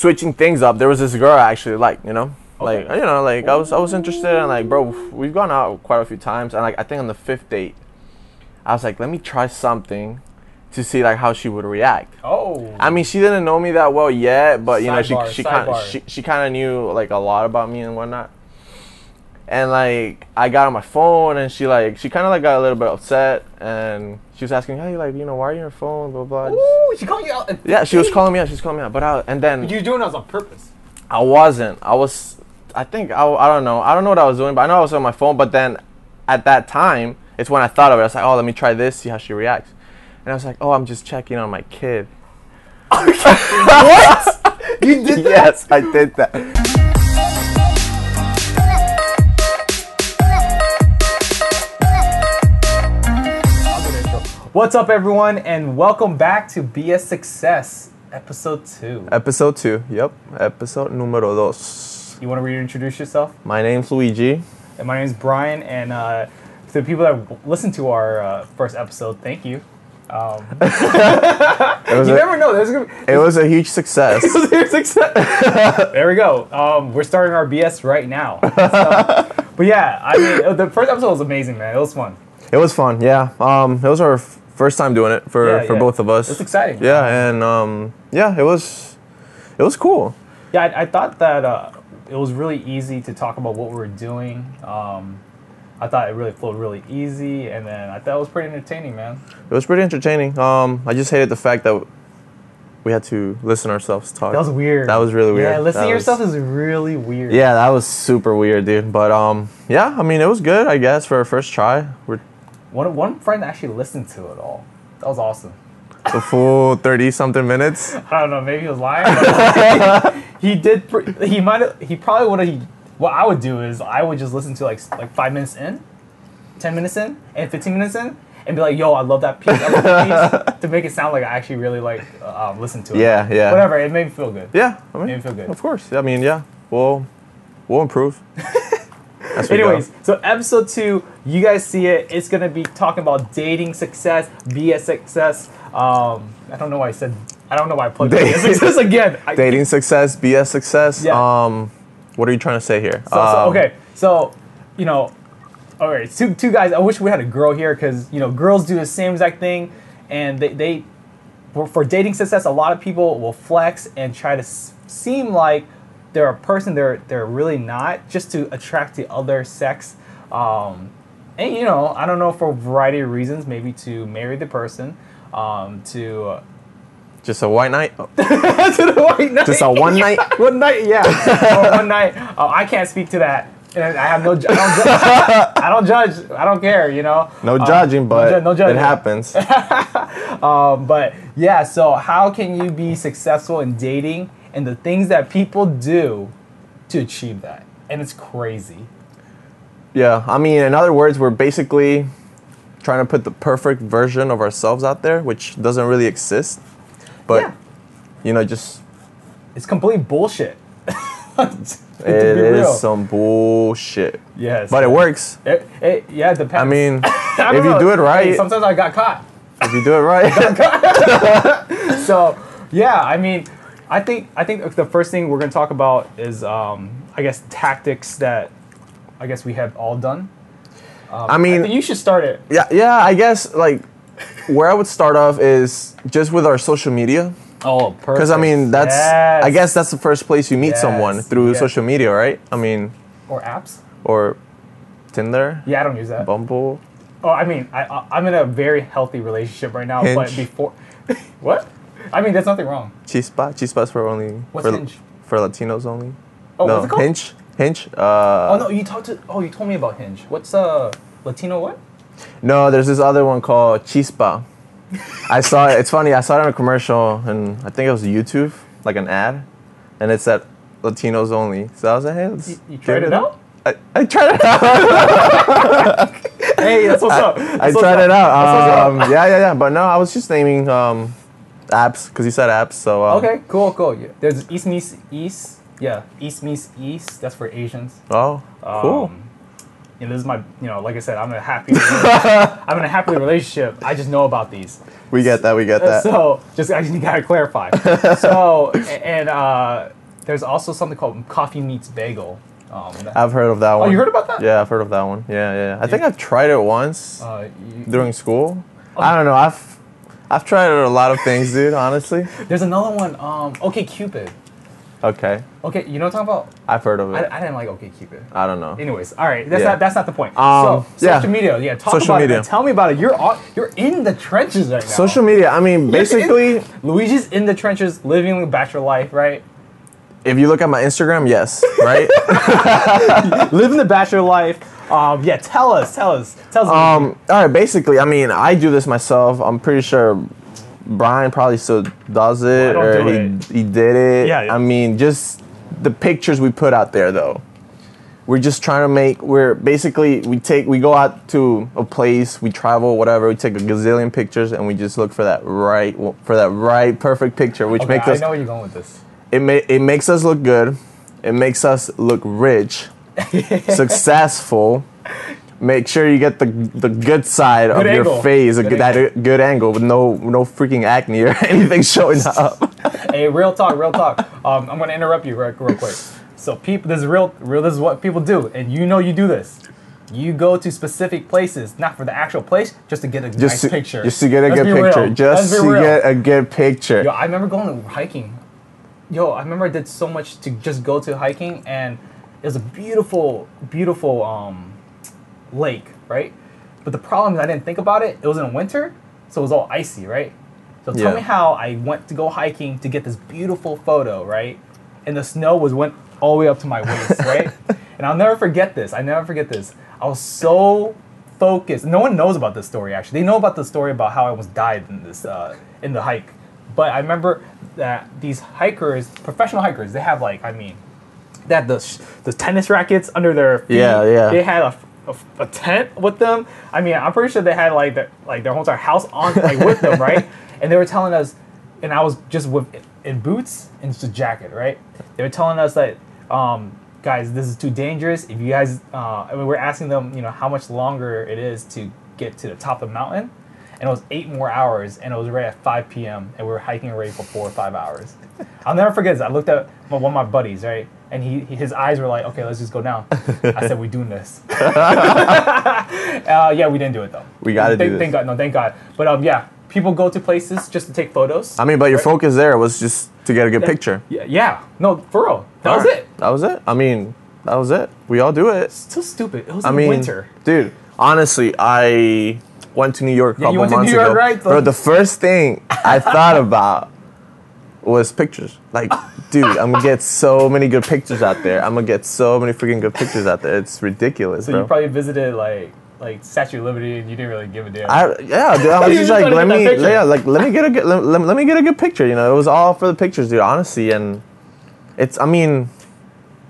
switching things up. There was this girl I actually like, you know, like Okay. you know, like I was I was interested and like, bro, we've gone out quite a few times, and like I think on the fifth date, I was like, let me try something to see like how she would react. Oh. I mean, she didn't know me that well yet, but you know, she she kind sidebar. she, she kind of knew like a lot about me and whatnot. And like I got on my phone, and she like she kind of like got a little bit upset, and she was asking, "Hey, like you know, why are you on your phone?" Blah blah. Ooh, she called you out. Yeah, she was calling me out. She was calling me out, but I and then You doing this on purpose? I wasn't. I was. I think I, I don't know. I don't know what I was doing, but I know I was on my phone. But then, at that time, it's when I thought of it. I was like, oh, let me try this, see how she reacts. And I was like, oh, I'm just checking on my kid. what? You did that? yes, I did that. What's up, everyone, and welcome back to BS Success, episode two. Episode two. Yep. Episode numero dos. You want to reintroduce yourself? My name's Luigi. And my name is Brian, and uh, to the people that listened to our uh, first episode, thank you. Um, It was, you a, never know. There's gonna be it was a huge success. there we go. Um, we're starting our BS right now. So- but yeah, I mean, the first episode was amazing, man. It was fun. it was fun. Yeah. Um, it was our f- first time doing it for Yeah, for yeah. both of us. It's exciting. Yeah, and um, yeah, it was it was cool. Yeah, I, I thought that uh, it was really easy to talk about what we were doing. Um, I thought it really flowed really easy, and then I thought it was pretty entertaining, man. It was pretty entertaining. Um, I just hated the fact that we had to listen ourselves talk. That was weird. That was really weird. Yeah, listening to was- yourself is really weird. Yeah, that was super weird, dude. But um, yeah, I mean, it was good, I guess, for our first try. We're One one friend actually listened to it all. That was awesome. the full thirty something minutes. I don't know, maybe he was lying. he did. Pr- he might. have He probably would have. What I would do is I would just listen to like like five minutes in, ten minutes in, and fifteen minutes in, and be like, "Yo, I love that piece." I love that piece," to make it sound like I actually really like uh, um, listen to it. Yeah, yeah. Whatever. It made me feel good. Yeah, I mean, Made me feel good. of course. I mean, yeah, we'll we'll improve. As we go. Anyways, so episode two, you guys see it. It's gonna be talking about dating success, BS success. Um, I don't know why I said. I don't know why I plugged Dating- success again. I- dating success, BS success. Yeah. Um, what are you trying to say here? So, so Um, okay, so you know, all right, two two guys. I wish we had a girl here because you know girls do the same exact thing, and they they for, for dating success, a lot of people will flex and try to s- seem like they're a person they're they're really not, just to attract the other sex. Um, and you know, I don't know for a variety of reasons, maybe to marry the person, um, to uh, Just a white night. to the white knight. Just a one night. One night, yeah. or one night. Oh, I can't speak to that. And I have no. ju- I don't, ju- I don't judge. I don't care. You know. No Um, judging, but ju- no judging. it happens. Um, but yeah. So how can you be successful in dating and the things that people do to achieve that? And it's crazy. Yeah, I mean, in other words, we're basically trying to put the perfect version of ourselves out there, which doesn't really exist. But yeah. you know, just It's complete bullshit. it is real. some bullshit. Yes. But it works. It, it, yeah, it depends. I mean, I if you know. do it right, Hey, sometimes I got caught. if you do it right, so yeah, I mean, I think I think the first thing we're gonna talk about is um, I guess tactics that I guess we have all done. Um, I mean- think you should start it. yeah, yeah. I guess like where I would start off is just with our social media, Oh, perfect. because I mean that's I guess that's the first place you meet someone through yes. social media, right? I mean, or apps. or Tinder, Yeah, I don't use that. Bumble. Oh, I mean, I, I I'm in a very healthy relationship right now, but before, what? I mean, there's nothing wrong. Chispa, Chispa's for only What's for, Hinge? for Latinos only. Oh, no, what's it called? Hinge, Hinge. Uh, Oh no, you talked to. Oh, you told me about Hinge. What's uh Latino what? no, there's this other one called Chispa. I saw it. It's funny. I saw it on a commercial, and I think it was YouTube, like an ad, and it said Latinos only. So I was like, hey, let's You, you tried it out? I, I tried it out. Hey, that's what's up. I That's what's tried up. it out. Um, yeah, yeah, yeah. But no, I was just naming um, apps because you said apps. So um, Okay, cool, cool. Yeah. There's East East. Yeah, East meets East. That's for Asians. Oh, cool. Um, you know, this is my, you know, like I said, I'm in a happy, I'm in a happy relationship. I just know about these. We get that. We get that. So just I just gotta clarify. so and uh, there's also something called coffee meets bagel. Um, I've heard of that one. Oh, you heard about that? Yeah, I've heard of that one. Yeah, yeah. I think I've tried it once uh, you- during school. Oh. I don't know. I've I've tried a lot of things, dude. Honestly. there's another one. Um, okay, Cupid. Okay, Okay, you know what I'm talking about? I've heard of it. I, I didn't like OkCupid. I don't know. Anyways, all right, that's Yeah. not that's not the point. Um, so yeah. social media, yeah, talk Social about media. it. Tell me about it. You're on, you're in the trenches right now. Social media. I mean, basically, in- Luigi's in the trenches, living the bachelor life, right? if you look at my Instagram, yes, right. living the bachelor life. Um, yeah, tell us, tell us, tell us. um. All right. Basically, I mean, I do this myself. I'm pretty sure Brian probably still does it, don't or do he it. he did it. Yeah, yeah. I mean, just the pictures we put out there, though. We're just trying to make. We're basically we take we go out to a place, we travel, whatever. We take a gazillion pictures, and we just look for that right for that right perfect picture, which okay, makes I us know where you're going with this. it ma- it makes us look good. It makes us look rich, successful. Make sure you get the the good side of Good your angle. face, a Good good, that good angle with no no freaking acne or anything showing up. hey, real talk, real talk. Um, I'm gonna interrupt you real, real quick. So people, this is real, real. This is what people do, and you know you do this. You go to specific places, not for the actual place, just to get a Just nice to, picture. just to get a Let's good be real. picture. Just to get a good picture. Yo, I remember going hiking. Yo, I remember I did so much to just go to hiking, and it was a beautiful, beautiful um, lake, right? But the problem is I didn't think about it. It was in winter, so it was all icy, right? So tell Yeah. me how I went to go hiking to get this beautiful photo, right? And the snow was went all the way up to my waist, right? And I'll never forget this. I never forget this. I was so focused. No one knows about this story actually. They know about the story about how I almost died in this uh, in the hike. But I remember that these hikers, professional hikers, they have like I mean, they had the sh- the tennis rackets under their feet. Yeah, yeah. They had a, a, a tent with them. I mean, I'm pretty sure they had like the, like their whole entire house on like with them, right? And they were telling us, and I was just with in boots and just a jacket, right? They were telling us that, um, guys, this is too dangerous. If you guys, uh, I mean, we're asking them, you know, how much longer it is to get to the top of the mountain. And it was eight more hours, and it was right at 5 p.m. And we were hiking already for four or five hours. I'll never forget this. I looked at my, one of my buddies, right, and he, his eyes were like, "Okay, let's just go down." I said, we're doing this?" uh, yeah, we didn't do it though. We gotta do thank, this. Thank God, no, thank God. But um, yeah, people go to places just to take photos. I mean, but your Right. focus there was just to get a good picture. yeah, yeah, no, for real, that was Alright. it. That was it. I mean, that was it. We all do it. It's So stupid. It was I mean, winter. dude, honestly, I went to New York a Yeah, you couple went to months New York, ago. right? Bro, the first thing I thought about was pictures. Like, dude, I'm gonna get so many good pictures out there. I'm gonna get so many freaking good pictures out there. It's ridiculous, So bro. you probably visited like like Statue of Liberty, and you didn't really give a damn. I, yeah, dude, I was just just like, let me, yeah, like, let me get a good, let, let, let me get a good picture. You know, it was all for the pictures, dude. Honestly, and it's, I mean,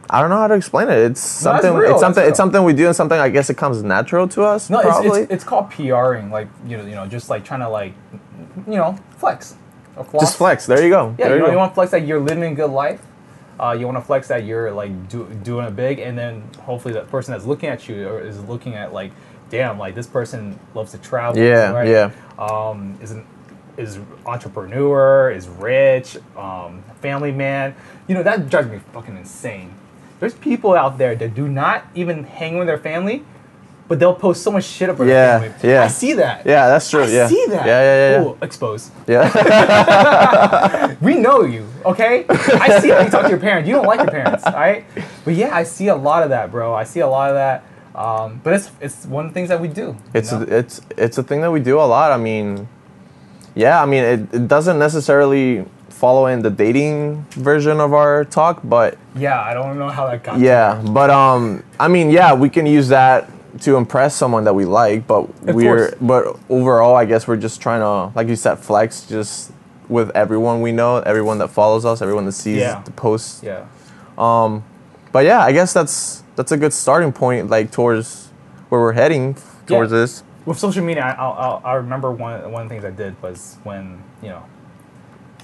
I don't know how to explain it. It's something, real, it's something, it's it's something we do, and something I guess it comes natural to us. no, it's, probably. it's it's called PRing, like you know, you know, just like trying to like, you know, flex. Floss. just flex. There you go. Yeah, there you, know, you want to flex that you're living a good life. Uh, you want to flex that you're like do, doing it big, and then hopefully that person that's looking at you or is looking at like, damn, like this person loves to travel. Yeah, right? yeah. Um, is an is entrepreneur, is rich, um, family man. You know that drives me fucking insane. There's people out there that do not even hang with their family, but they'll post so much shit about Yeah, family. yeah. I see that. yeah, that's true. I yeah. see that. Yeah, yeah, yeah. Ooh, exposed. Yeah. We know you, okay? I see how you talk to your parents. You don't like your parents, all right? But yeah, I see a lot of that, bro. I see a lot of that. Um, but it's it's one of the things that we do. It's know? it's it's a thing that we do a lot. I mean, yeah, I mean it, it doesn't necessarily follow in the dating version of our talk, but yeah. I don't know how that got. yeah, but um, I mean, yeah, we can use that to impress someone that we like, but Of we're course. but overall, I guess we're just trying to, like you said, flex just with everyone we know, everyone that follows us, everyone that sees Yeah. the posts. Yeah. Um, But yeah, I guess that's that's a good starting point, like towards where we're heading towards Yeah. this. With social media, I, I'll, I'll, I remember one one of the things I did was when you know.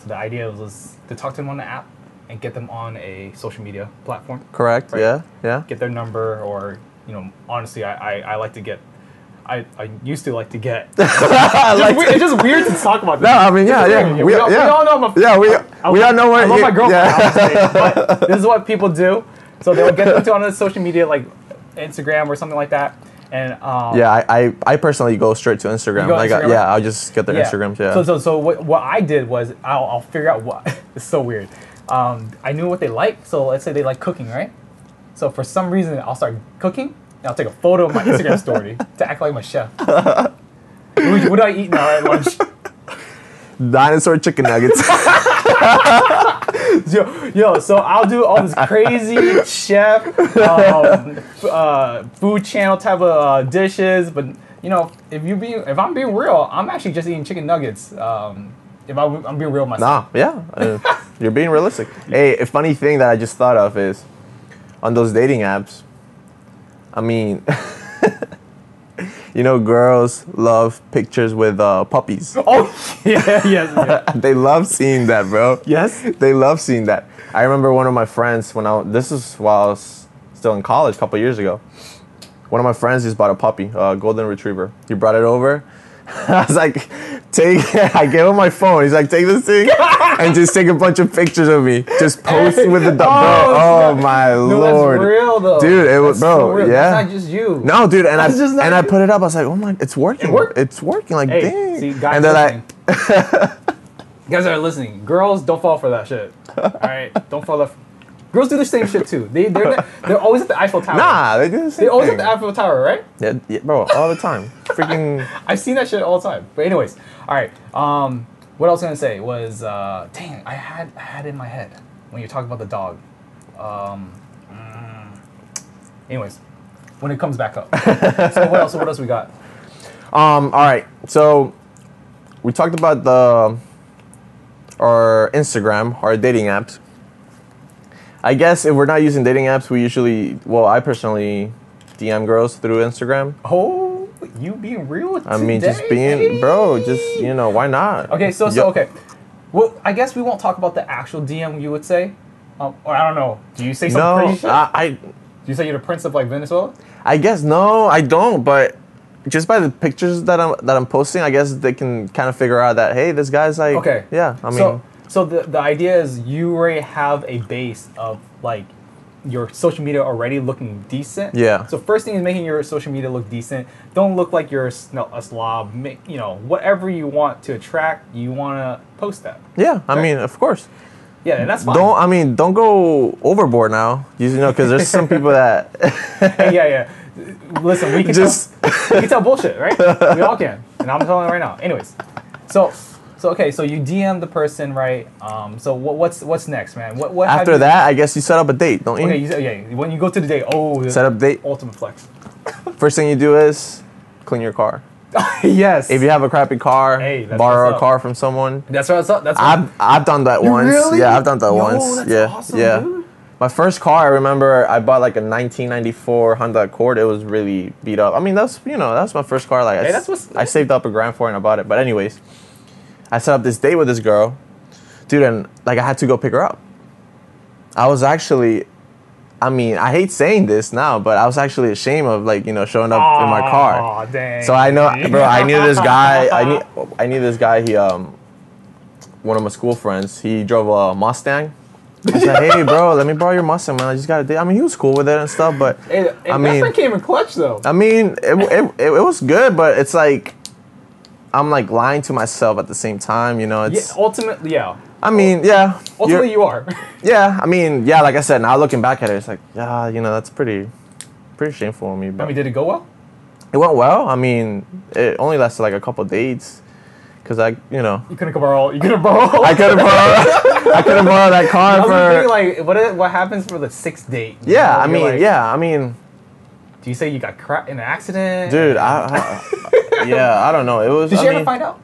So the idea was to talk to them on the app and get them on a social media platform. Correct? Right. Yeah, yeah. get their number or you know, honestly, I, I, I like to get. I, I used to like to get. I It's like just weird- it's just weird to talk about this. No, I mean, yeah, yeah, we, we, all, yeah. we all know I'm a, yeah, we, I we all know what I love you- my girlfriend, yeah. but this is what people do. So they'll get into on social media like Instagram or something like that, and um, Yeah, I, I, I personally go straight to Instagram. Like, uh, Instagram? yeah, I'll just get their yeah. Instagrams. Yeah. So so so what, what I did was I'll, I'll figure out what it's so weird. Um, I knew what they like. So let's say they like cooking, right? So for some reason I'll start cooking. And I'll take a photo of my Instagram story to act like I'm a chef. what, do I eat now at lunch? Dinosaur chicken nuggets. Yo, yo, so I'll do all this crazy chef, um, uh, food channel type of uh, dishes, but you know, if you being, if I'm being real, I'm actually just eating chicken nuggets. Um, if I, I'm being real myself. nah, yeah. uh, you're being realistic. Hey, a funny thing that I just thought of is on those dating apps, I mean, you know, girls love pictures with uh, puppies. Oh, yeah, yes, yeah. they love seeing that, bro. yes. They love seeing that. I remember one of my friends when I this is while I was still in college a couple years ago. One of my friends just bought a puppy, a golden retriever. He brought it over. I was like, take. I gave him my phone. He's like, take this thing and just take a bunch of pictures of me. Just post with the oh, dog. Oh, bro. Oh my No, lord, real though. Dude, it was- so bro, real. yeah. That's not just you. No, dude, and I That's just not and I put it up. I was like, oh my, it's working. It worked? It's working. Like, Hey, dang. see, guys and they're like, listening. guys that are listening, girls don't fall for that shit. All right, don't fall for. Girls do the same shit too. They they're they're always at the Eiffel Tower. nah, they do the same They're always at the Eiffel Tower, right? Yeah, yeah, bro, all the time. Freaking. I've seen that shit all the time. But anyways, all right. Um, what I was gonna say was, uh, dang, I had I had it in my head when you talk about the dog. Um, mm, anyways, when it comes back up. so what else? What else we got? Um, all right. So we talked about the our Instagram, our dating apps. I guess if we're not using dating apps, we usually, well, I personally DM girls through Instagram. Oh, you being real? I mean, just being, bro, just you know, why not? Okay, so so okay. Well, I guess we won't talk about the actual DM. You would say, um, or I don't know. Do you say some No, crazy? I, I, Do you say you're the prince of like Venezuela? I guess no, I don't. But just by the pictures that I'm that I'm posting, I guess they can kind of figure out that hey, this guy's like, Okay. yeah. I mean, so so the the idea is you already have a base of like your social media already looking decent. Yeah. So first thing is making your social media look decent. Don't look like you're a slob. Make, you know whatever you want to attract, you want to post that. yeah. I mean, of course. Yeah, and that's fine. Don't I mean don't go overboard now. You know, because there's some people that Hey, yeah, yeah. Listen, we can Just- tell, we can tell bullshit, right? We all can, and I'm telling you right now. Anyways, so so okay, so you DM the person, right? Um, so what, what's what's next, man? What what after you- that, I guess you set up a date, don't you? Okay, you, yeah. When you go to the date, oh, Set up date. ultimate flex. First thing you do is clean your car. yes. If you have a crappy car, Hey, borrow a car from someone. that's what's up. That's what, I've I've done that You once. really? Yeah, I've done that Yo, once. that's yeah, awesome, yeah. dude. My first car, I remember I bought like a 1994 Honda Accord. It was really beat up. I mean, that's you know that's my first car. Like Hey, s- that's what's- I saved up a grand for it and I bought it. But anyways, I set up this date with this girl, dude, and like I had to go pick her up. I was actually, I mean, I hate saying this now, but I was actually ashamed of like you know showing up in my car. Dang. So I know, bro. I knew this guy. I knew, I knew this guy. He, um, one of my school friends. He drove a Mustang. I said, "Hey, bro, let me borrow your Mustang, man. I just got a date." I mean, he was cool with it and stuff, but Hey, hey, I that mean, friend came in clutch though. I mean, it, it, it, it was good, but it's like I'm like lying to myself at the same time. You know, yeah, it's. ultimately, yeah. I mean, yeah. Ultimately, you're- yeah. I mean, yeah. Like I said, now looking back at it, it's like, yeah, you know, that's pretty, pretty shameful of me. I But mean, did it go well? it went well. I mean, it only lasted like a couple dates, cause I, you know. You couldn't borrow. You couldn't borrow. I could have borrowed. I could have borrowed that I car was thinking, for. like, what, what happens for the sixth date? Yeah, know, I mean, like, yeah, I mean, Do you say you got cra- in an accident? dude, I, I yeah, I don't know. It was. Did I she ever mean, find out?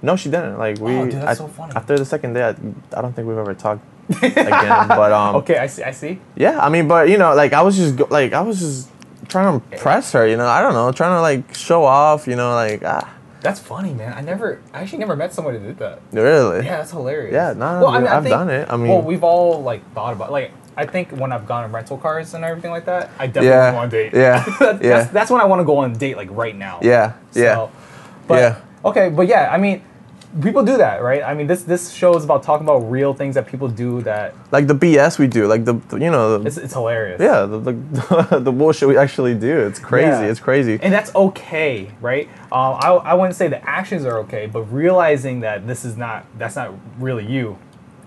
No, she didn't. Like we, Oh, dude, that's I- so funny. after the second day, I, I don't think we've ever talked again. But um, Okay, I see. I see. yeah, I mean, but you know, like I was just go- like I was just trying to impress her. You know, I don't know, trying to like show off. You know, like ah, That's funny, man. I never, I actually never met somebody who did that. really. Yeah, that's hilarious. Yeah, no, Well, I mean, I I've think- done it. I mean, well, we've all like thought about like I think when I've gone on rental cars and everything like that, I definitely Yeah. go on a date. Yeah. that's, Yeah. that's when I want to go on a date, like right now. Yeah. Yeah. But Yeah. okay, but yeah, I mean, people do that, right? I mean, this this show is about talking about real things that people do that Like the BS we do, like the, the- you know, the, it's, it's hilarious. yeah, the, the the bullshit we actually do. It's crazy. Yeah. It's crazy. and that's okay, right? Um, I, I wouldn't say the actions are okay, but realizing that this is not that's not really you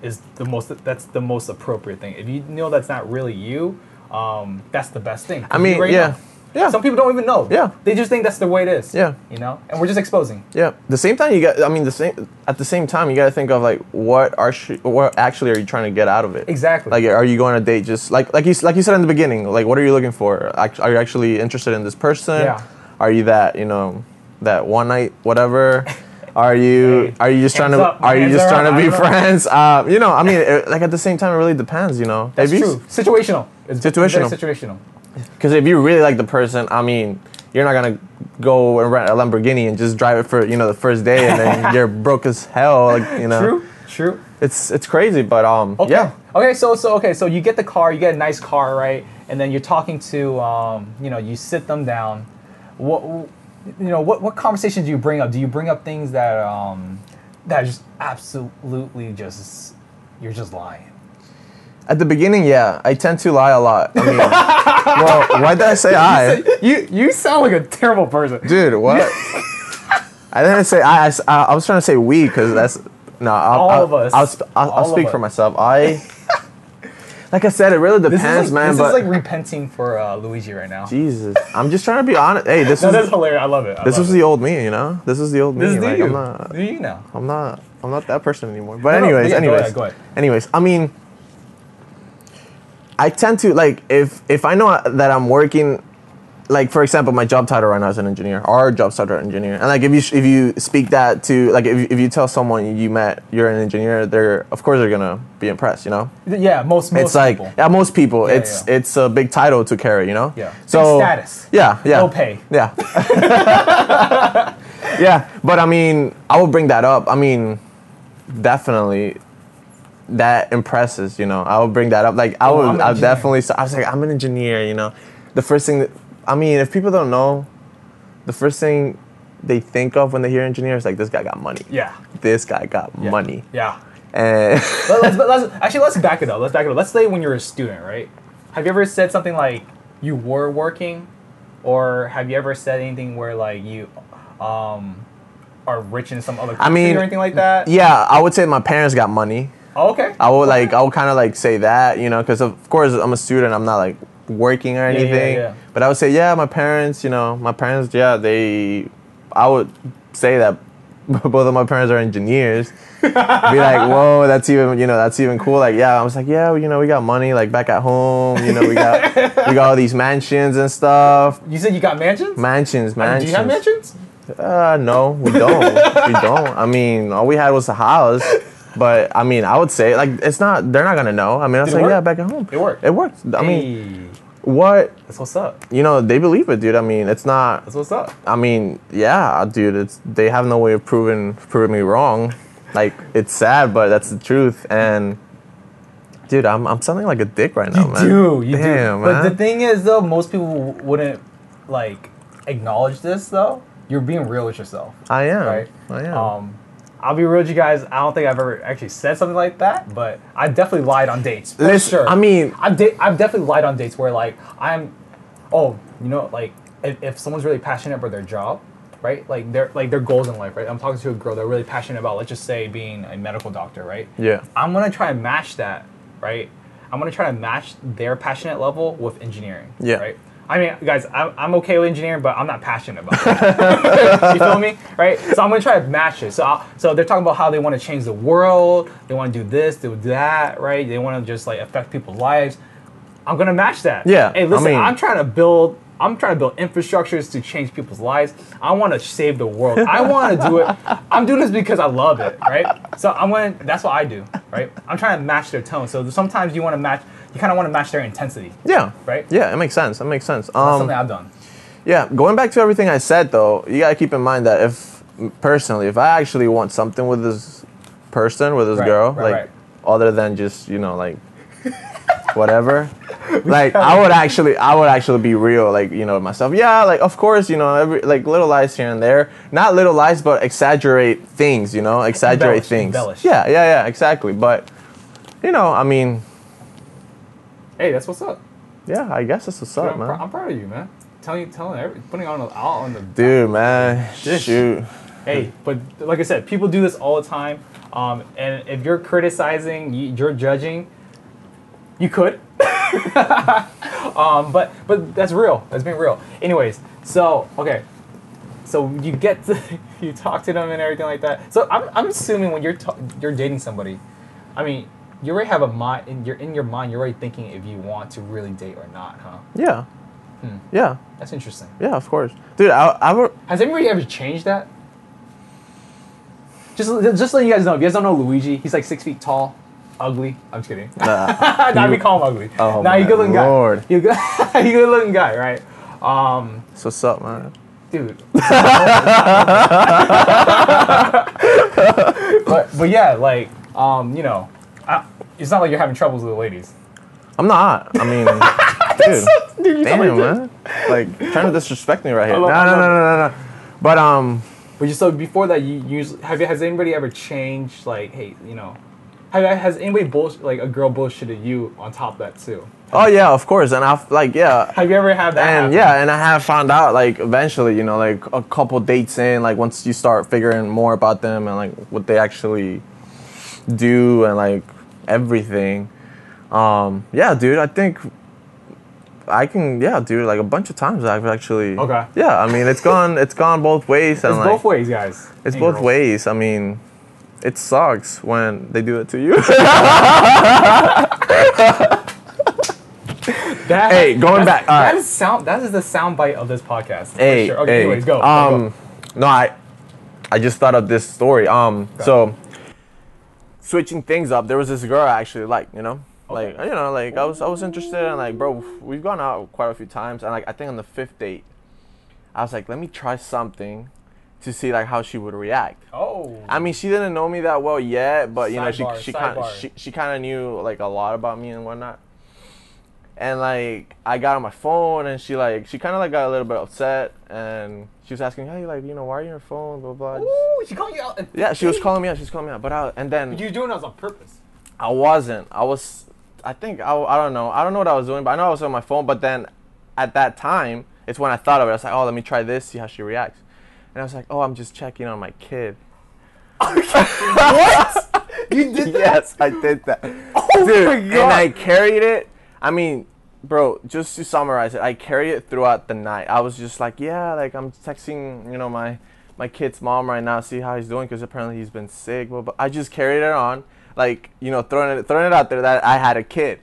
is the most that's the most appropriate thing. If you know that's not really you, um, that's the best thing. I mean, already yeah. know. Yeah. Some people don't even know. Yeah. They just think that's the way it is. Yeah. You know, and we're just exposing. Yeah. The same time you got. I mean, the same at the same time you got to think of like what are sh- what actually are you trying to get out of it? Exactly. Like, are you going on a date just like like you like you said in the beginning? Like, what are you looking for? Are you actually interested in this person? Yeah. Are you that you know that one night whatever? Are you Hey, are you just trying to up, are you just trying up, to be friends? Um, you know, I mean, it, like at the same time, it really depends. You know, That's true. Situational. It's Situational. Situational. Because if you really like the person, I mean, you're not gonna go and rent a Lamborghini and just drive it for you know the first day and then you're broke as hell. Like you know, True. True. it's it's crazy, but um, Okay. yeah, Okay. So so okay. So you get the car. You get a nice car, right? And then you're talking to, um, you know, you sit them down. What, you know, what what conversations do you bring up? Do you bring up things that um, that are just absolutely just you're just lying? At the beginning, yeah, I tend to lie a lot. I mean, well, why did I say I, You you sound like a terrible person. dude? What? I didn't say I. I was trying to say we because that's no. I'll, All I'll, of us. I'll, I'll, I'll speak for myself. I, like I said, it really depends, like, man. this but is like repenting for uh, Luigi right now. Jesus, I'm just trying to be honest. Hey, this No, is hilarious. I love it. I this love was it. the old me, you know. This is the old me. This is like, you. I'm not. Do you now? I'm not. I'm not that person anymore. But No, no, anyways, go anyways, ahead, go ahead. anyways. I mean, I tend to like if if I know that I'm working, like for example, my job title right now is an engineer. Our job title engineer, and like if you if you speak that to like if you, if you tell someone you met you're an engineer, they're of course they're gonna be impressed. You know. Yeah, most most it's like people. yeah, most people. Yeah, it's yeah. it's a big title to carry. You know. Yeah. Big So status. Yeah. Yeah. No pay. Yeah. yeah, but I mean, I would bring that up. I mean, definitely that impresses, you know. I would bring that up. Like I Oh, would I definitely I was like I'm an engineer, you know. The first thing that I mean, if people don't know, the first thing they think of when they hear engineer is like this guy got money. Yeah. This guy got yeah. money. Yeah. And Let- let's, let's, actually, let's back it up. Let's back it up. Let's say when you're a student, right? Have you ever said something like you were working, or have you ever said anything where like you um, are rich in some other country mean, or anything like that? yeah, I would say my parents got money. Oh, okay. I would like I would kind of like say that, you know, because of course I'm a student. I'm not like working or yeah, anything. yeah. But I would say, yeah, my parents, you know, my parents, yeah, they. I would say that both of my parents are engineers. Be like, whoa, that's even, you know, that's even cool. Like, yeah, I was like, yeah, you know, we got money like back at home. You know, we got we got all these mansions and stuff. You said you got mansions. Mansions, mansions. Do you have mansions? Uh, no, we don't. we don't. I mean, all we had was a house. But I mean, I would say like it's not. They're not gonna know. I mean, I was Did like, yeah, back at home. It worked. It worked. I mean, Hey, what that's what's up. you know, they believe it, dude. I mean, it's not. That's what's up. I mean, yeah, dude. It's they have no way of proving proving me wrong. Like it's sad, but that's the truth. And dude, I'm I'm sounding like a dick right now, man. You man. do, you Damn, do. But the thing is, though, most people wouldn't like acknowledge this. Though you're being real with yourself. I am. right? I am. Um, I'll be real with you guys. I don't think I've ever actually said something like that, but I definitely lied on dates. For Listen, sure. I mean- I've da- I've definitely lied on dates where like I'm, oh, you know, like if, if someone's really passionate about their job, right? Like their like their goals in life, right? I'm talking to a girl they're really passionate about. Let's just say being a medical doctor, right? Yeah. I'm gonna try and match that, right? I'm gonna try to match their passionate level with engineering. Yeah. Right. I mean, guys, I'm, I'm okay with engineering, but I'm not passionate about it. you feel me? Right? So I'm gonna try to match it. So I'll, so they're talking about how they want to change the world. They want to do this, do that, right? They want to just like affect people's lives. I'm gonna match that. Yeah, Hey, listen, I mean- I'm trying to build. I'm trying to build infrastructures to change people's lives. I want to save the world. I want to do it. I'm doing this because I love it, right? So I'm going. to That's what I do, right? I'm trying to match their tone. So sometimes you want to match. You kind of want to match their intensity. yeah. Right? Yeah, it makes sense. That makes sense. That's Um, something I've done. Yeah, going back to everything I said though, you gotta keep in mind that if personally, if I actually want something with this person, with this Right, girl, right, like right. other than just you know like whatever. Like I would actually, I would actually be real, like you know myself. Yeah, like of course, you know, every like little lies here and there. Not little lies, but exaggerate things. You know, exaggerate Embellish, things. embellish. Yeah, yeah, yeah, exactly. But you know, I mean, Hey, that's what's up. yeah, I guess that's what's Dude, up, I'm, man. pr- I'm proud of you, man. Telling you, telling every, putting on the, out on the Dude, man, Dish. shoot. Hey, but like I said, people do this all the time. Um, and if you're criticizing, you, you're judging, you could. um, but but that's real. That's being real. Anyways, so okay, so you get to you talk to them and everything like that. So I'm, I'm assuming when you're ta- you're dating somebody, I mean, you already have a mind in your in your mind. You're already thinking if you want to really date or not, huh? Yeah, Hmm. yeah, That's interesting. yeah. Of course, dude. I, I. Has anybody ever changed that? Just, just so you guys know, if you guys don't know Luigi, he's like six feet tall, ugly. I'm just kidding. Uh, nah, we call him ugly. Oh, nah, a good looking guy. Lord. He's a good, a good looking guy, right? Um, so what's up, man? dude. but but yeah, like um, you know, I, it's not like you're having troubles with the ladies. I'm not. I mean, dude. Dude, you Damn, man. Like trying to disrespect me right here. I No, no, no, no, no, no. But um, But you, so before that, you usually have you has anybody ever changed? Like, hey, you know, have, has anybody bullshit like a girl bullshitted you on top of that too? oh yeah, of course. And I've like yeah, Have you ever had that? and happen? yeah, and I have found out like eventually, you know, like a couple dates in, like once you start figuring more about them and like what they actually do and like everything. Um, yeah, dude, I think I can. Yeah, dude, like a bunch of times I've actually. Okay. Yeah, I mean it's gone. It's gone both ways. and It's like, both ways, guys. It's and both girls. ways. I mean, it sucks when they do it to you. That, Hey, going that's- back, all that right. is sound. That is the sound bite of this podcast. for hey, sure. Okay, hey. anyways, go. go, Um, go. no, I, I just thought of this story. Um, so switching things up, there was this girl I actually like, you know, like Okay. you know, like I was I was interested and like, bro, we've gone out quite a few times, and like I think on the fifth date, I was like, let me try something to see like how she would react. Oh. I mean, she didn't know me that well yet, but you know, she she kind she, she kind of knew like a lot about me and whatnot. And like, I got on my phone, and she like she kind of like got a little bit upset, and she was asking, "Hey, like, you know, why are you on your phone?" Blah blah. blah. Ooh, she called you out. Yeah, she was calling me out. She was calling me out, but I and then You doing this on purpose. I wasn't. I was. I think I. I don't know. I don't know what I was doing, but I know I was on my phone. But then, at that time, it's when I thought of it. I was like, "Oh, let me try this, see how she reacts." And I was like, "Oh, I'm just checking on my kid." what? You did that? yes, I did that. Oh Dude, my and I carried it. I mean, bro, just to summarize it, I carried it throughout the night. I was just like, yeah, like I'm texting, you know, my my kid's mom right now, see how he's doing, because apparently he's been sick. But, I just carried it on, like you know, throwing it throwing it out there that I had a kid.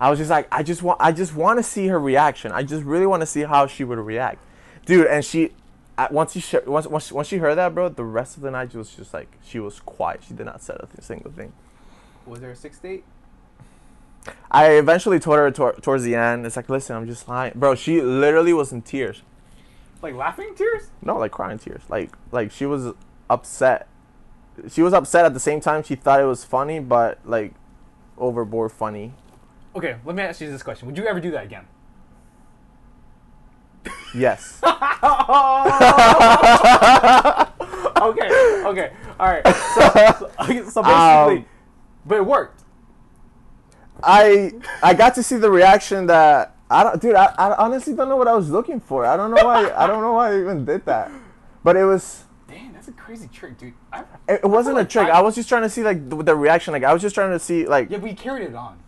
I was just like, I just want, I just want to see her reaction. I just really want to see how she would react, dude. And she, once she once once she, once she heard that, bro, the rest of the night she was just like, she was quiet. She did not say a single thing. Was there a six date? I eventually told her tor- towards the end. It's like, listen, I'm just lying, bro. She literally was in tears. Like laughing tears? No, like crying tears. Like, like she was upset. She was upset at the same time. She thought it was funny, but like overboard funny. Okay, let me ask you this question: Would you ever do that again? Yes. okay, okay, all right. So, so, okay, so basically, Um, but it worked. I I got to see the reaction that I don't, dude. I, I honestly don't know what I was looking for. I don't know why. I don't know why I even did that. But it was. Damn, that's a crazy trick, dude. I, It, it wasn't a like trick. I- I was just trying to see like the, the reaction. Like I was just trying to see like yeah, we carried it on.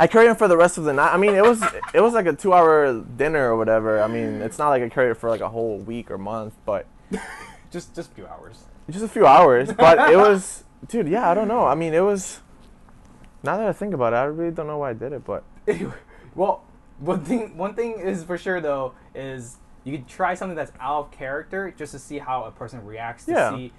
I carried it for the rest of the night. I mean, it was it was like a two hour dinner or whatever. I mean, it's not like I carried it for like a whole week or month, but Just, just a few hours. just a few hours. But it was, dude. Yeah, I don't know. I mean, it was. Now that I think about it, I really don't know why I did it, but Anyway, well, one thing, one thing is for sure though is you could try something that's out of character just to see how a person reacts to Yeah. see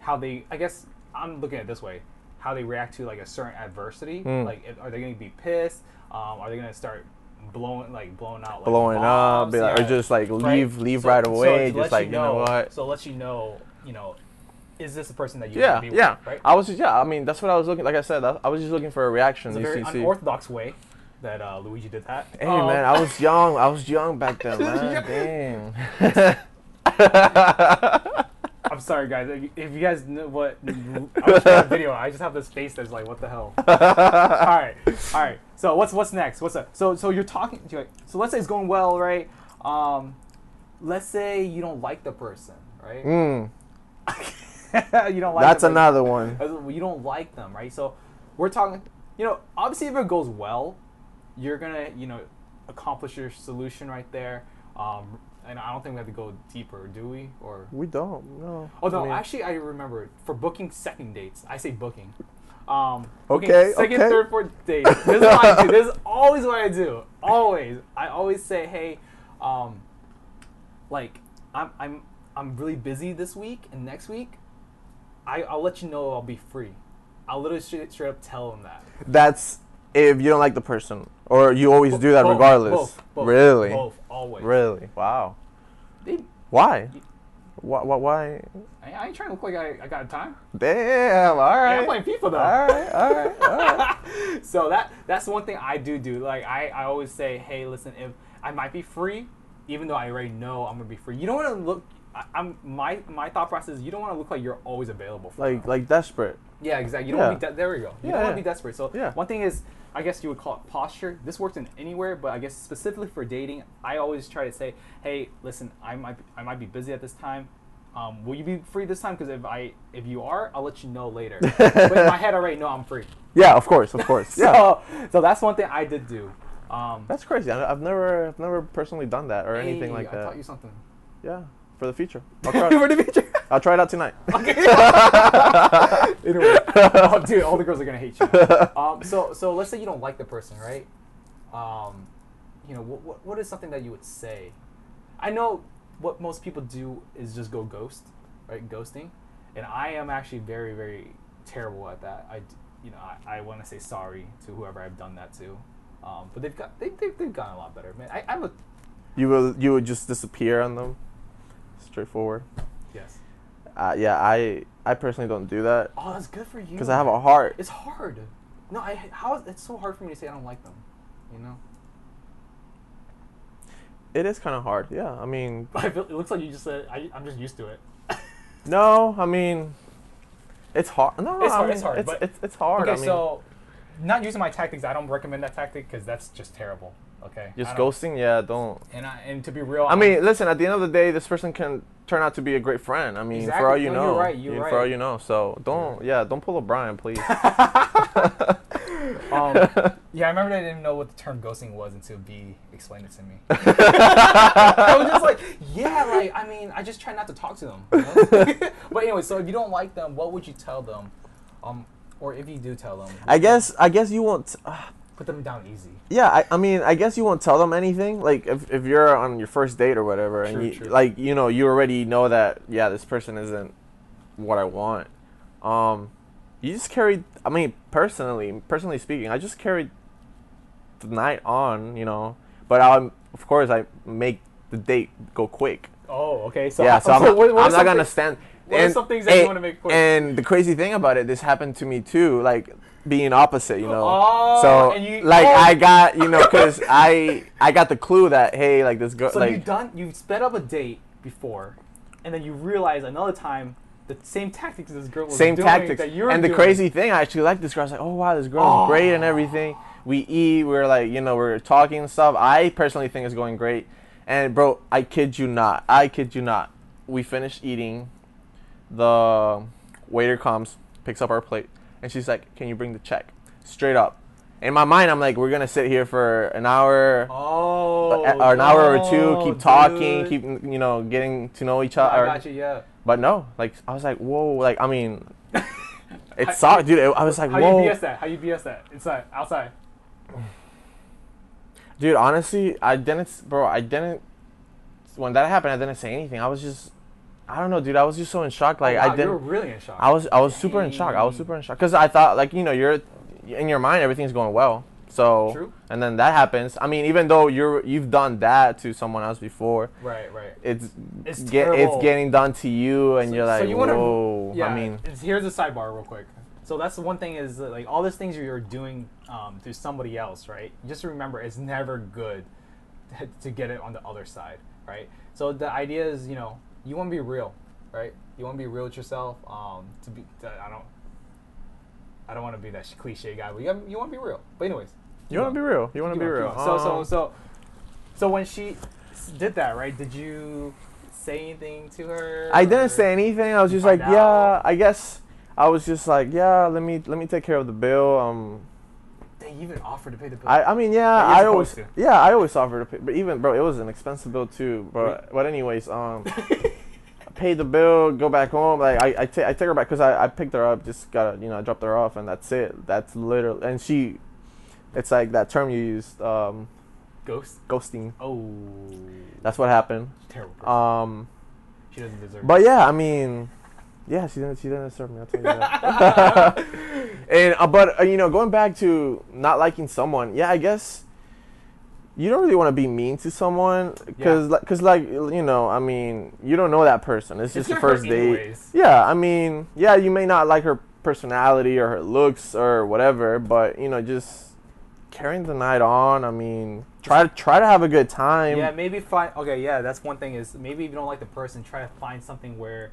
how they. I guess I'm looking at it this way: how they react to like a certain adversity. Mm. Like, if, are they going to be pissed? Um, are they going to start blowing like blowing out like blowing up, bombs? be like, or just like Right? leave leave So- right away, to just let like you know what. So it lets you know, you know, is this the person that you Yeah, want to be yeah. with? Right. I was just yeah. I mean, that's what I was looking. Like I said, I, I was just looking for a reaction. It's a very see. unorthodox way. that uh, Luigi did that. Hey Um, man, I was young. I was young back then, man. Damn. I'm sorry, guys. If you, if you guys know what I wish I had a video, I just have this face that's like, what the hell. all right, all right. So what's what's next? What's up? So so you're talking. you're like- So let's say it's going well, right? Um, let's say you don't like the person, right? Mm, you don't like. that's them, another one. You don't like them, right? So we're talking. You know, obviously, if it goes well, you're gonna, you know, accomplish your solution right there. Um, and I don't think we have to go deeper, do we? Or We don't. No. Oh no, I mean, actually, I remember for booking second dates. I say booking. Um, booking Okay, Second, okay. third, fourth date. This is what I do. This is always what I do. Always. I always say, hey, um, like I'm I'm I'm really busy this week and next week. I I'll let you know I'll be free. I'll literally straight, straight up tell them that. That's if you don't like the person, or you always do that Both, regardless. Both, both, really. Both. Always. Really. Wow. They, Why? Why? Why? why? I, I ain't trying to look like I, I got time. Damn. All right. I'm playing FIFA though. all right. All right. All right. so that that's one thing I do do. Like I, I always say, hey, listen, if I might be free, even though I already know I'm gonna be free, you don't want to look. I, I'm my my thought process is you don't want to look like you're always available. For like them. like desperate. yeah, exactly. You don't Yeah. want to be. De- there we go. You Yeah, don't want to be desperate. So Yeah. one thing is, I guess you would call it posture. This works in anywhere, but I guess specifically for dating, I always try to say, hey, listen, I might be, I might be busy at this time. Um, will you be free this time? Because if I if you are, I'll let you know later. but in my head, I already know I'm free. Yeah. Of course. Of course. Yeah. So, so that's one thing I did do. Um, That's crazy. I, I've never, I've never personally done that or anything like I that. I taught you something. Yeah. For the future. I'll try, it. For the future. I'll try it out tonight. anyway, oh, dude, all the girls are gonna hate you. Um, so, so let's say you don't like the person, right? Um, you know, what, what, what is something that you would say? I know what most people do is just go ghost, right? Ghosting, and I am actually very, very terrible at that. I, you know, I, I want to say sorry to whoever I've done that to, um, but they've got they, they, they've gotten a lot better, man. I, I'm a You will, you would just disappear on them. Straightforward. yes. Uh, yeah. I, I personally don't do that Oh, that's good for you. because I have a heart. It's hard. No, I how is it's so hard for me to say I don't like them. You know. It is kind of hard. Yeah. I mean, I feel, it looks like you just said I, I'm just used to it. no. I mean, it's hard. No, It's I hard, mean, it's hard, It's, but- it's, it's hard. okay, I mean, so not using my tactics, I don't recommend that tactic because that's just terrible. Okay. just ghosting. Yeah. Don't. And I, and to be real, I mean, listen. At the end of the day, this person can turn out to be a great friend. I mean, Exactly. for all you No, know, you're right, you're You- right. for all you know. So don't, yeah, don't pull a Brian, please. um, yeah, I remember I didn't know what the term ghosting was until B explained it to me. I was just like, yeah, like I mean, I just try not to talk to them. you know? but anyway, so if you don't like them, what would you tell them? Um, or if you do tell them, I guess, I guess you won't. Uh, put them down easy. yeah, I, I mean, I guess you won't tell them anything. Like if, if you're on your first date or whatever, True, and you, true. like you know, you already know that yeah, this person isn't what I want. Um, you just carried. I mean, personally, personally speaking, I just carried the night on. You know, but I'm of course I make the date go quick. Oh, okay. So yeah, so I'm, what- what I'm not gonna stand. what are some things that you wanna make quick? And the crazy thing about it, this happened to me too. Like being opposite, you know. Oh, so and you- like oh. I got you know because I I got the clue that hey like this girl So like you done you sped up a date before, and then you realize another time the same tactics this girl was same doing tactics. that you're And the crazy thing, I actually like this girl. I was like, oh wow, this girl's Oh. great and everything. We eat, we're like you know we're talking and stuff. I personally think it's going great. And bro, I kid you not, I kid you not. We finished eating. The waiter comes, picks up our plate, and she's like, "Can you bring the check?" Straight up. In my mind, I'm like, "We're gonna sit here for an hour, Oh, or an hour or two, keep talking, dude. keep you know getting to know each I other." got you. Yeah. But no, like I was like, "Whoa!" Like I mean, it sucked, dude. I was like, How "Whoa!" you BS that? How you BS that? Inside, outside. Dude, honestly, I didn't, bro. I didn't. When that happened, I didn't say anything. I was just, I don't know, dude. I was just so in shock. Like Oh, wow, I didn't. You were really in shock. I was, I was super in shock. I was super in shock because I thought, like, you know, you're in your mind, everything's going well. So, True. and then that happens. I mean, even though you're, you've done that to someone else before, Right, right. it's, It's get, it's getting done to you, and So- you're like, so you wanna- whoa. Yeah. I mean, it's- here's a sidebar, real quick. So that's the one thing is like all these things you're doing um, to somebody else, right? Just remember, it's never good to get it on the other side, right? So the idea is, you know, you want to be real, right? You want to be real with yourself. Um, to be, to, I don't, I don't want to be that cliche guy, but you, have- you want to be real. But anyways, You want to be real. You want to be real. So so Um, so so when she did that, right? Did you say anything to her? I didn't say anything. I was just like, find yeah. I guess I was just like, yeah. Let me let me take care of the bill. Um, They even offered to pay the bill. I I mean, yeah. I always supposed yeah. I always offer to pay, but even bro, it was an expensive bill too. But Really? but anyways, um, pay the bill, go back home. Like I I, ta- I take her back because I, I picked her up, just gotta you know I dropped her off, and that's it. That's literally and she, it's like that term you used, um, Ghost. ghosting. Oh, That's what happened. terrible. Person. Um, she doesn't deserve. but yeah, I mean, yeah, she didn't she didn't serve me. I'll tell you that. and uh, but uh, you know, going back to not liking someone, yeah, I guess you don't really want to be mean to someone because because like you know, I mean, you don't know that person. It's just the first date. anyways. Yeah, I mean, yeah, you may not like her personality or her looks or whatever, but you know, just carrying the night on. I mean, try to try to have a good time. Yeah, maybe find. Okay, yeah, that's one thing. Is maybe if you don't like the person, try to find something where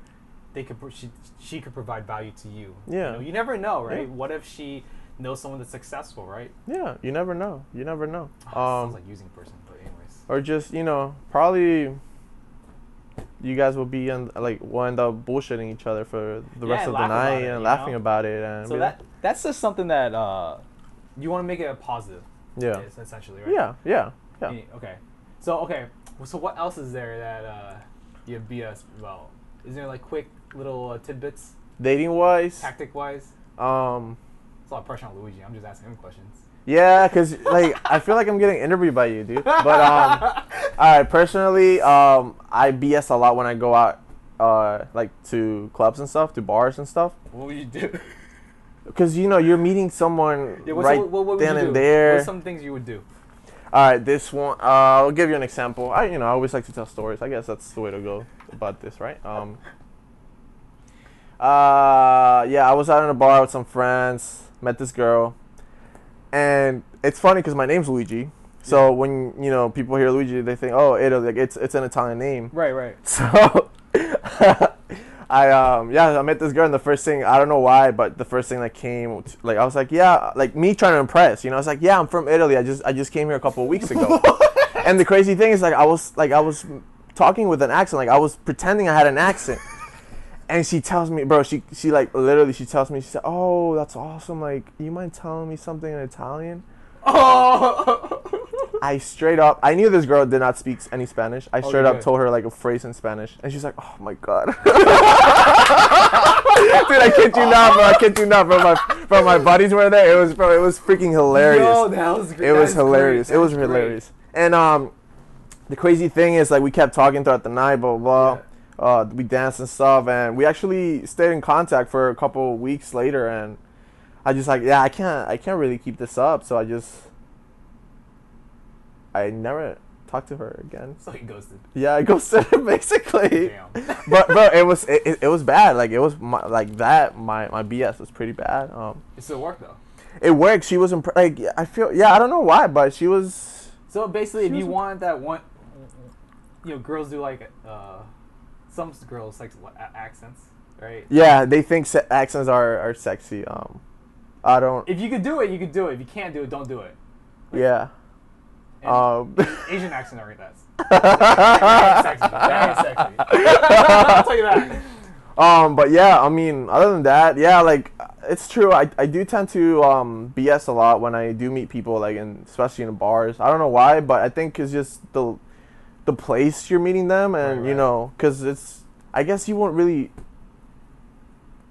they could she, she could provide value to you. Yeah. You, know, you never know, right? Yeah. What if she knows someone that's successful, right? Yeah, you never know. You never know. Oh, Um, sounds like using person, but anyways. or just you know probably you guys will be in like will end up bullshitting each other for the Yeah, rest of the night it, and laughing know? about it and So that that's just something that uh, you want to make it a positive. like, is essentially, right? yeah yeah yeah yeah Yeah, Okay. So okay. So what else is there that uh, you have BS about? Is there like quick little uh, tidbits, dating wise tactic wise? um It's a lot of pressure on Luigi. I'm just asking him questions. yeah because like i feel like i'm getting interviewed by you dude but um all right personally um i bs a lot when i go out uh like to clubs and stuff to bars and stuff What would you do? because you know you're meeting someone Yeah, right what, what would then and there What's some things you would do? All right, this one. Uh, I'll give you an example. I, you know, I always like to tell stories. I guess that's the way to go about this, right? Um. Uh, yeah, I was out in a bar with some friends. Met this girl, and it's funny because my name's Luigi. So Yeah. when you know people hear Luigi, they think, oh, it like it's it's an Italian name. Right, right. So I um yeah I met this girl and the first thing I don't know why but the first thing that came like I was like yeah like me trying to impress you know I was like yeah I'm from Italy I just I just came here a couple of weeks ago and the crazy thing is like I was like I was talking with an accent like I was pretending I had an accent and she tells me bro she she like literally she tells me she said oh that's awesome like you mind telling me something in Italian Oh. I straight up, I knew this girl did not speak any Spanish. I straight up told her like a phrase in Spanish, and she's like, "Oh my god." Dude, I kid you not, bro. I kid you not, bro. My, bro, my buddies were there. It was, bro. It was freaking hilarious. Yo, that was great. it was hilarious. It was great. hilarious. And um, the crazy thing is, like, we kept talking throughout the night, blah blah. blah. Uh, we danced and stuff, and we actually stayed in contact for a couple weeks later. And I just like, yeah, I can't, I can't really keep this up. So I just, I never talked to her again. So he ghosted. Yeah, I ghosted her basically. Damn. But bro, it was it, it, it was bad. Like it was my, like that. My my BS was pretty bad. Um, It still worked though. it worked. She was imp- like I feel yeah. I don't know why, but she was. So basically, if you was- want that one, you know, girls do like uh, some girls like accents, right? Yeah, they think se- accents are are sexy. Um, I don't. If you could do it, you could do it. If you can't do it, don't do it. Yeah. And Um. Asian accent are that's very sexy. Very sexy. I'll tell you that. Um, but yeah, I mean, other than that, yeah, like it's true. I, I do tend to um BS a lot when I do meet people, like in especially in bars. I don't know why, but I think it's just the the place you're meeting them, and Right, you know, because it's I guess you won't really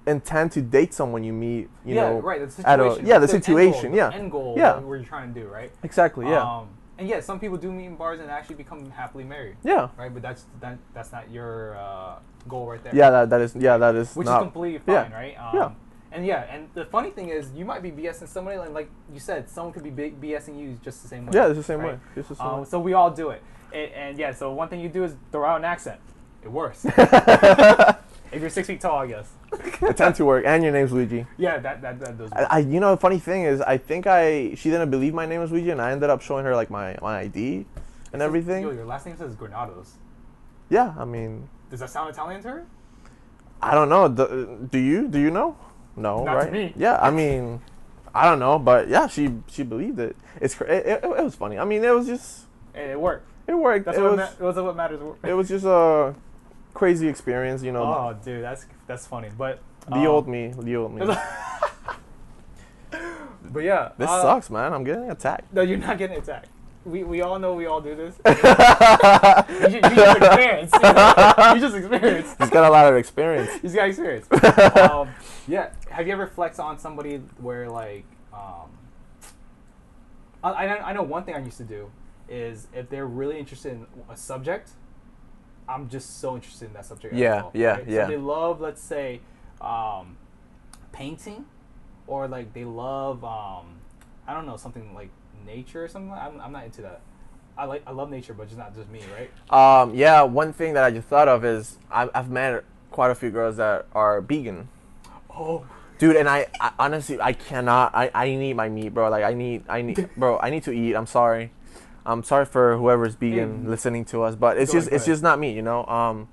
intend to date someone you meet. You yeah, know, right. The at a- situation. yeah, the end goal, situation, the yeah. End goal. Yeah. What you're trying to do, right? exactly. Yeah. Um, and yeah, some people do meet in bars and actually become happily married, yeah. right? But that's that, that's not your uh, goal right there. Yeah. That that is yeah that is which not is completely yeah. fine, right? Um, Yeah. And yeah, and the funny thing is, you might be BSing somebody, and like you said, someone could be BSing you just the same way. yeah. It's the same right? way. It's the same Um, way. so we all do it, and, and yeah. So one thing you do is throw out an accent. It works. if you're six feet tall, I guess. it tend to work. And your name's Luigi. Yeah, that that, that does. I, I, you know, the funny thing is, I think I she didn't believe my name was Luigi, and I ended up showing her like my my ID and everything. Yo, your last name says Granados. Yeah, I mean, Does that sound Italian to her? I don't know. Do, do you? Do you know? No, Not right? Yeah, I mean, I don't know, but yeah, she she believed it. It's it, it, it was funny. I mean, it was just Hey, it worked. it worked. That's it what was ma- that's what matters. it was just a crazy experience, you know. Oh, dude, that's that's funny. But the um, old me, the old me. But yeah, this uh, sucks, man. I'm getting attacked. No, you're not getting attacked. We, we all know we all do this. you, ju- you just experience. you just experience. He's got a lot of experience. He's got experience. um, yeah. Have you ever flexed on somebody where like, um, I, I know- one thing I used to do is if they're really interested in a subject, I'm just so interested in that subject. Yeah, well, yeah, right? yeah. So they love, let's say, um, painting, or like they love, um, I don't know, something like nature or something. I'm, I'm not into that. I like I love nature, but just not just me, right? Um, yeah, one thing that I just thought of is I've, I've met quite a few girls that are vegan. Oh, Dude, and I, I honestly I cannot. I, I need my meat, bro. Like I need I need bro. I need to eat. I'm sorry. I'm sorry for whoever's vegan Hey. listening to us, but it's just it's just not me, you know. Um,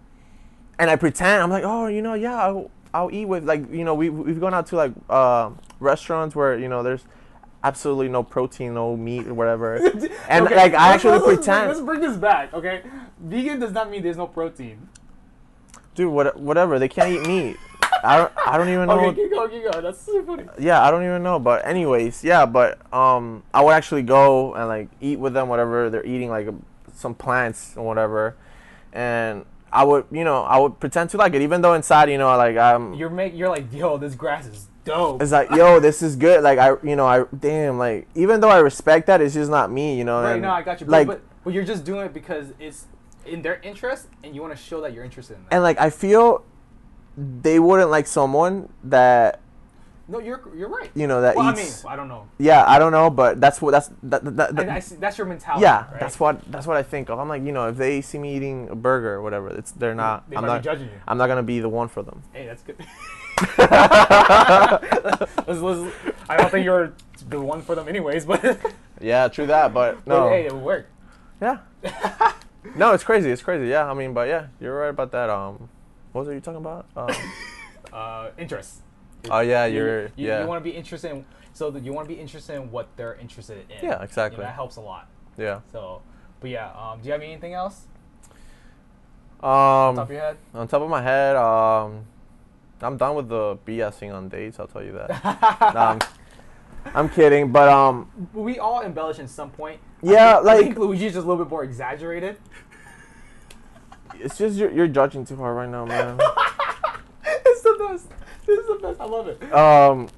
and I pretend I'm like, oh, you know, yeah, I'll, I'll eat with like you know we we've gone out to like uh, restaurants where you know there's absolutely no protein, no meat, or whatever, and Okay, like I actually let's, pretend, Let's bring this back, okay? Vegan does not mean there's no protein. dude, what, whatever. They can't eat meat. I don't I don't even know. Okay, keep going, keep going. That's so funny. yeah, I don't even know. But anyways, yeah, but um, I would actually go and like eat with them, whatever they're eating, like some plants or whatever, and I would, you know, I would pretend to like it, even though inside, you know, like I'm. You're make you're like, yo, this grass is dope. it's like, yo, this is good. Like I, you know, I damn, like even though I respect that, it's just not me, you know. right and, now, I got you. But, Like, but but you're just doing it because it's in their interest, and you want to show that you're interested in that. and like I feel they wouldn't like someone that no, you're you're right. you know that well, I mean. I don't know. yeah, I don't know, but that's what that's that. that, that I, I see, that's your mentality. yeah, right? that's what that's what I think of. I'm like, you know, if they see me eating a burger or whatever, it's they're not. They I'm might not be judging you. I'm not gonna be the one for them. Hey, that's good. Let's- let's- I don't think you're the one for them, anyways. But, but Yeah, true that, but no. hey, it would work. Yeah. no, it's crazy. It's crazy. Yeah, I mean, but yeah, you're right about that. Um, what was you talking about? Um, Uh, interest. oh yeah, You- you're you, yeah You want to be interested in, so that you want to be interested in what they're interested in. Yeah, exactly. You know, that helps a lot. yeah. So, but yeah, um, do you have anything else? Um, on Top of your head? on top of my head, um, I'm done with the BSing on dates. I'll tell you that. I'm, I'm kidding, but um, we all embellish in some point. Yeah, I think, I think like- Luigi's just a little bit more exaggerated. it's just you're, you're judging too hard right now, man. it's the best. This is the best. I love it. um,